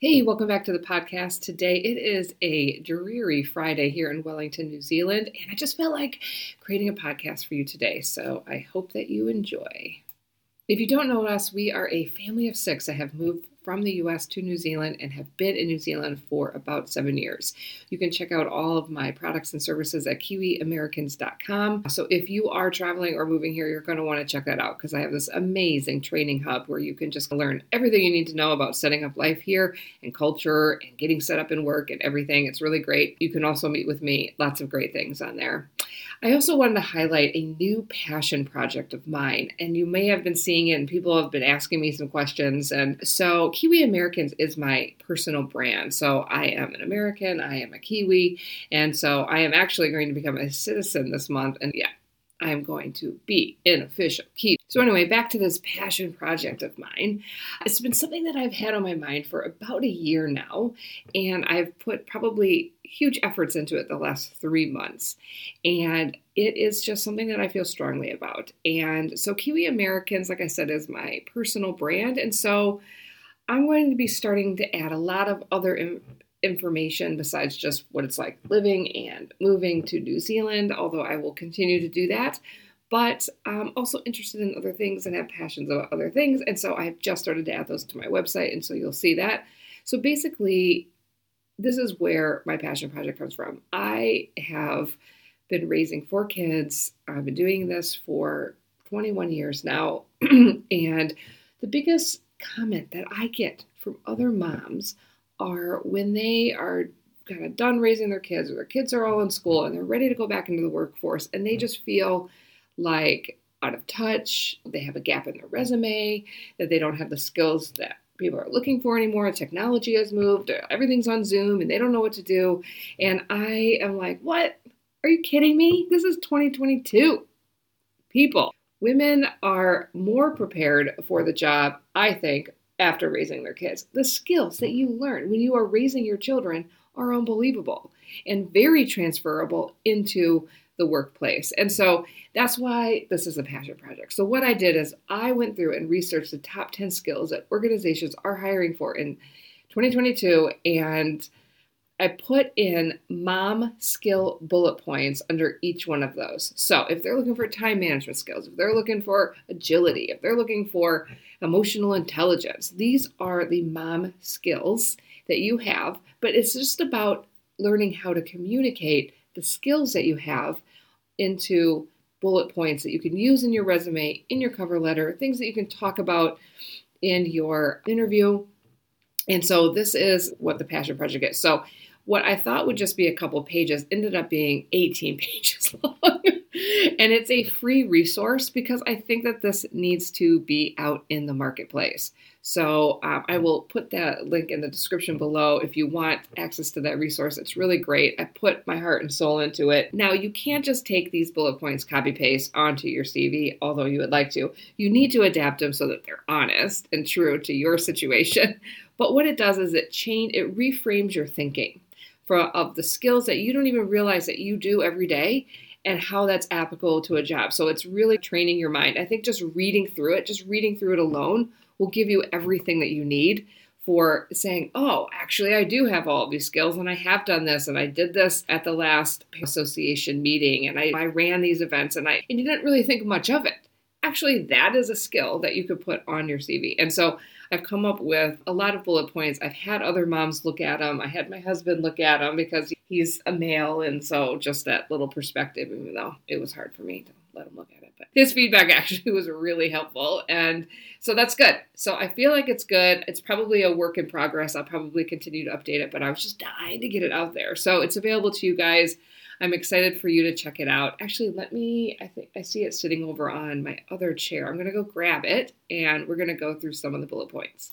Hey, welcome back to the podcast. Today it is a dreary Friday here in Wellington, New Zealand, and I just felt like creating a podcast for you today. So I hope that you enjoy. If you don't know us, we are a family of six that have moved from the US to New Zealand and have been in New Zealand for about seven years. You can check out all of my products and services at kiwiamericans.com. So if you are traveling or moving here, you're going to want to check that out because I have this amazing training hub where you can just learn everything you need to know about setting up life here and culture and getting set up in work and everything. It's really great. You can also meet with me, lots of great things on there. I also wanted to highlight a new passion project of mine, and you may have been seeing it, and people have been asking me some questions. And so, Kiwi Americans is my personal brand. So, I am an American, I am a Kiwi, and so I am actually going to become a citizen this month. And yeah, I'm going to be an official Kiwi. So, anyway, back to this passion project of mine. It's been something that I've had on my mind for about a year now, and I've put probably huge efforts into it the last three months. And it is just something that I feel strongly about. And so, Kiwi Americans, like I said, is my personal brand. And so, I'm going to be starting to add a lot of other information besides just what it's like living and moving to New Zealand, although I will continue to do that. But I'm also interested in other things and have passions about other things. And so I've just started to add those to my website. And so you'll see that. So basically, this is where my passion project comes from. I have been raising four kids. I've been doing this for 21 years now. and the biggest comment that I get from other moms are when they are kind of done raising their kids or their kids are all in school and they're ready to go back into the workforce and they mm-hmm. just feel like out of touch, they have a gap in their resume, that they don't have the skills that people are looking for anymore. Technology has moved, everything's on Zoom, and they don't know what to do. And I am like, what? Are you kidding me? This is 2022. People, women are more prepared for the job, I think, after raising their kids. The skills that you learn when you are raising your children are unbelievable and very transferable into the workplace. And so that's why this is a passion project. So, what I did is I went through and researched the top 10 skills that organizations are hiring for in 2022 and I put in mom skill bullet points under each one of those. So, if they're looking for time management skills, if they're looking for agility, if they're looking for emotional intelligence, these are the mom skills that you have. But it's just about learning how to communicate the skills that you have into bullet points that you can use in your resume, in your cover letter, things that you can talk about in your interview. And so this is what the Passion Project is. So what I thought would just be a couple pages ended up being 18 pages long. and it's a free resource because I think that this needs to be out in the marketplace. So um, I will put that link in the description below if you want access to that resource. It's really great. I put my heart and soul into it. Now, you can't just take these bullet points, copy paste onto your CV, although you would like to. You need to adapt them so that they're honest and true to your situation. But what it does is it change it reframes your thinking for of the skills that you don't even realize that you do every day and how that's applicable to a job. So it's really training your mind. I think just reading through it, just reading through it alone will give you everything that you need for saying, oh, actually, I do have all these skills and I have done this and I did this at the last association meeting and I, I ran these events and I and you didn't really think much of it. Actually, that is a skill that you could put on your CV. And so I've come up with a lot of bullet points. I've had other moms look at them. I had my husband look at them because he's a male, and so just that little perspective, even though it was hard for me to let him look at it. But his feedback actually was really helpful. And so that's good. So I feel like it's good. It's probably a work in progress. I'll probably continue to update it, but I was just dying to get it out there. So it's available to you guys. I'm excited for you to check it out. Actually, let me, I think I see it sitting over on my other chair. I'm going to go grab it and we're going to go through some of the bullet points.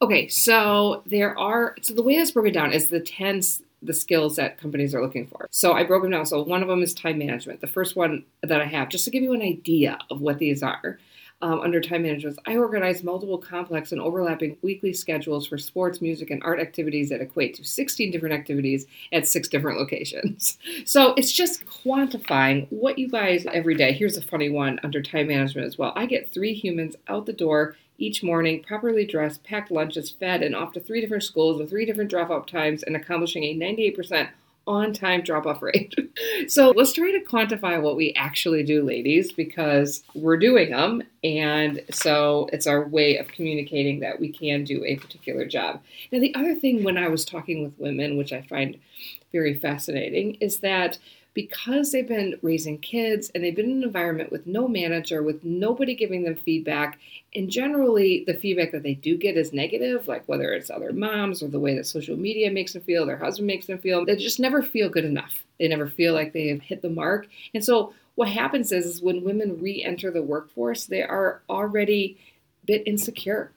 Okay, so there are, so the way that's broken down is the 10 the skills that companies are looking for. So I broke them down. So one of them is time management. The first one that I have, just to give you an idea of what these are um, under time management, I organize multiple complex and overlapping weekly schedules for sports, music, and art activities that equate to 16 different activities at six different locations. So it's just quantifying what you guys every day. Here's a funny one under time management as well. I get three humans out the door each morning, properly dressed, packed lunches, fed, and off to three different schools with three different drop off times, and accomplishing a 98% on time drop off rate. so let's try to quantify what we actually do, ladies, because we're doing them. And so it's our way of communicating that we can do a particular job. Now, the other thing when I was talking with women, which I find very fascinating, is that because they've been raising kids and they've been in an environment with no manager, with nobody giving them feedback, and generally the feedback that they do get is negative, like whether it's other moms or the way that social media makes them feel, their husband makes them feel, they just never feel good enough. They never feel like they have hit the mark. And so what happens is, is when women re-enter the workforce, they are already a bit insecure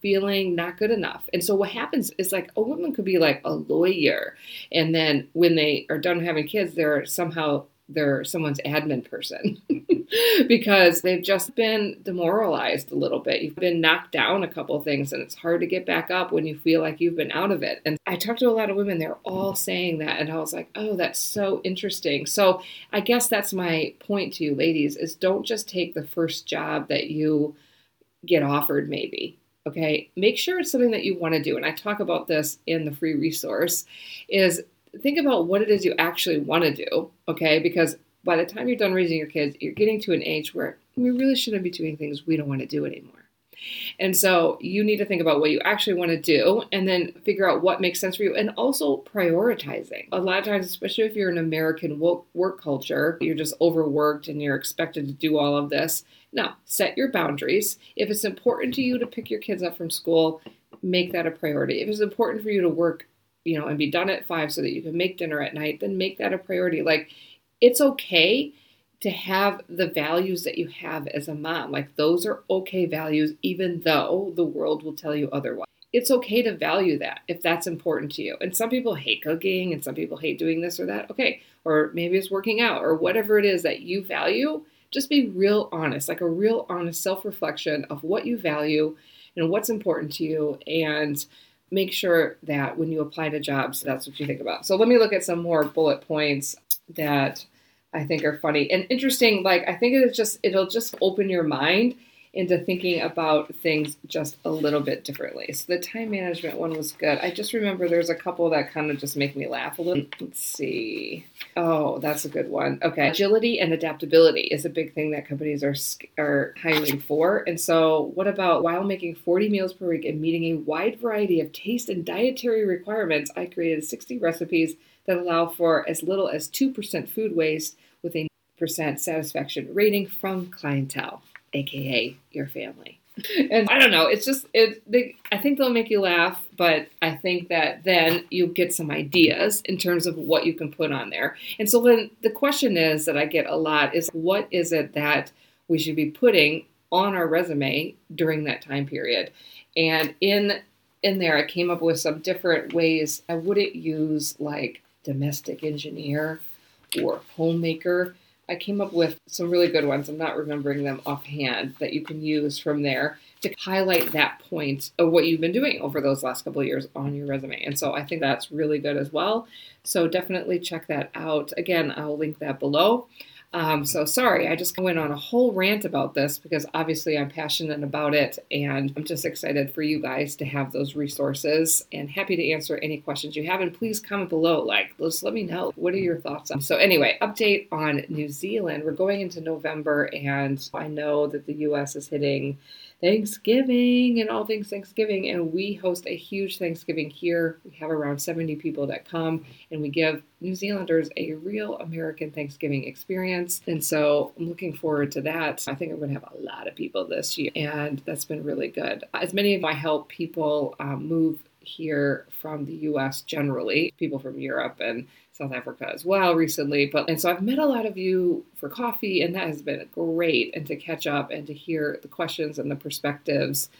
feeling not good enough. And so what happens is like a woman could be like a lawyer and then when they are done having kids they're somehow they're someone's admin person because they've just been demoralized a little bit. You've been knocked down a couple things and it's hard to get back up when you feel like you've been out of it. And I talked to a lot of women, they're all saying that. And I was like, oh, that's so interesting. So I guess that's my point to you, ladies, is don't just take the first job that you get offered, maybe okay make sure it's something that you want to do and i talk about this in the free resource is think about what it is you actually want to do okay because by the time you're done raising your kids you're getting to an age where we really shouldn't be doing things we don't want to do anymore and so you need to think about what you actually want to do and then figure out what makes sense for you and also prioritizing. A lot of times, especially if you're an American work culture, you're just overworked and you're expected to do all of this. Now, set your boundaries. If it's important to you to pick your kids up from school, make that a priority. If it's important for you to work, you know, and be done at five so that you can make dinner at night, then make that a priority. Like, it's okay to have the values that you have as a mom. Like, those are okay values, even though the world will tell you otherwise. It's okay to value that if that's important to you. And some people hate cooking and some people hate doing this or that. Okay. Or maybe it's working out or whatever it is that you value just be real honest, like a real honest self reflection of what you value and what's important to you, and make sure that when you apply to jobs, that's what you think about. So let me look at some more bullet points that I think are funny and interesting. Like I think it's just it'll just open your mind into thinking about things just a little bit differently. So the time management one was good. I just remember there's a couple that kind of just make me laugh a little. Let's see. Oh, that's a good one. Okay, agility and adaptability is a big thing that companies are are hiring for. And so, what about while making 40 meals per week and meeting a wide variety of taste and dietary requirements, I created 60 recipes that allow for as little as 2% food waste with a percent satisfaction rating from clientele aka your family. And I don't know, it's just it they, I think they'll make you laugh, but I think that then you'll get some ideas in terms of what you can put on there. And so then the question is that I get a lot is what is it that we should be putting on our resume during that time period? And in in there I came up with some different ways I wouldn't use like domestic engineer or homemaker I came up with some really good ones. I'm not remembering them offhand that you can use from there to highlight that point of what you've been doing over those last couple of years on your resume. And so I think that's really good as well. So definitely check that out. Again, I'll link that below. Um, so sorry, I just went on a whole rant about this because obviously I'm passionate about it and I'm just excited for you guys to have those resources and happy to answer any questions you have. And please comment below, like, just let me know what are your thoughts on. So anyway, update on New Zealand. We're going into November and I know that the U.S. is hitting Thanksgiving and all things Thanksgiving. And we host a huge Thanksgiving here. We have around 70 people that come and we give New Zealanders a real American Thanksgiving experience. And so I'm looking forward to that. I think I'm going to have a lot of people this year, and that's been really good. As many of my help people um, move here from the US generally, people from Europe and South Africa as well recently. But and so I've met a lot of you for coffee, and that has been great and to catch up and to hear the questions and the perspectives.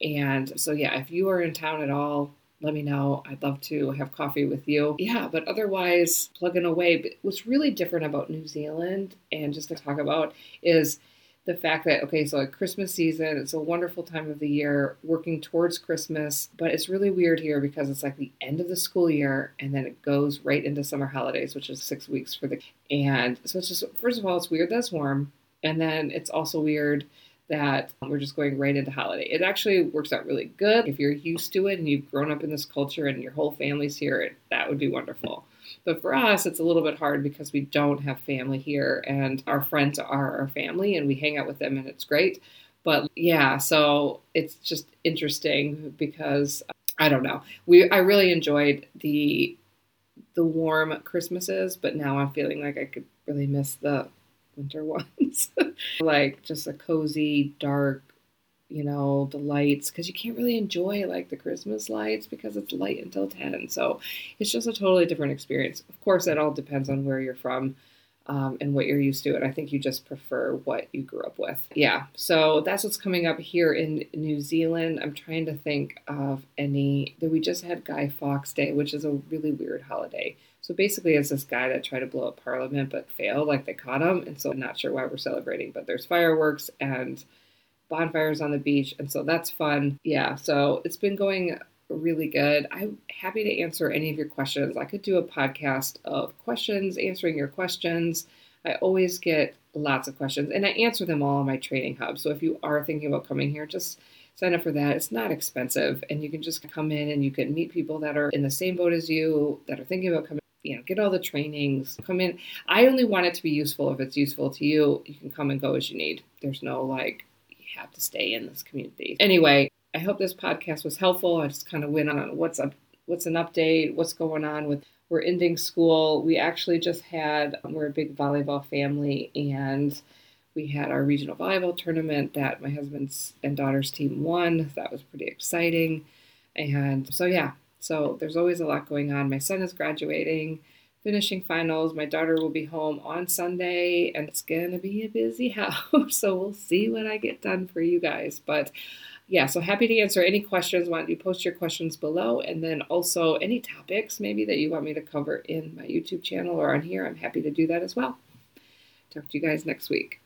And so yeah, if you are in town at all, let me know. I'd love to have coffee with you. Yeah, but otherwise, plugging away. But what's really different about New Zealand, and just to talk about, is the fact that okay so like christmas season it's a wonderful time of the year working towards christmas but it's really weird here because it's like the end of the school year and then it goes right into summer holidays which is six weeks for the and so it's just first of all it's weird that's warm and then it's also weird that we're just going right into holiday. It actually works out really good. If you're used to it and you've grown up in this culture and your whole family's here, that would be wonderful. But for us, it's a little bit hard because we don't have family here and our friends are our family and we hang out with them and it's great. But yeah, so it's just interesting because I don't know. We I really enjoyed the the warm Christmases, but now I'm feeling like I could really miss the winter ones. like just a cozy, dark, you know, the lights because you can't really enjoy like the Christmas lights because it's light until 10. So it's just a totally different experience. Of course, it all depends on where you're from. Um, and what you're used to, and I think you just prefer what you grew up with. Yeah, so that's what's coming up here in New Zealand. I'm trying to think of any that we just had Guy Fawkes Day, which is a really weird holiday. So basically, it's this guy that tried to blow up Parliament but failed, like they caught him. And so I'm not sure why we're celebrating, but there's fireworks and bonfires on the beach. And so that's fun. Yeah, so it's been going really good. I'm happy to answer any of your questions. I could do a podcast of questions, answering your questions. I always get lots of questions and I answer them all on my training hub. So if you are thinking about coming here, just sign up for that. It's not expensive and you can just come in and you can meet people that are in the same boat as you that are thinking about coming you know, get all the trainings, come in. I only want it to be useful if it's useful to you. You can come and go as you need. There's no like, have to stay in this community. Anyway, I hope this podcast was helpful. I just kind of went on what's up, what's an update, what's going on with. We're ending school. We actually just had. We're a big volleyball family, and we had our regional volleyball tournament that my husband's and daughter's team won. That was pretty exciting, and so yeah, so there's always a lot going on. My son is graduating, finishing finals. My daughter will be home on Sunday, and it's going to be a busy house. so we'll see what I get done for you guys. But yeah, so happy to answer any questions. Why don't you post your questions below? And then also any topics maybe that you want me to cover in my YouTube channel or on here, I'm happy to do that as well. Talk to you guys next week.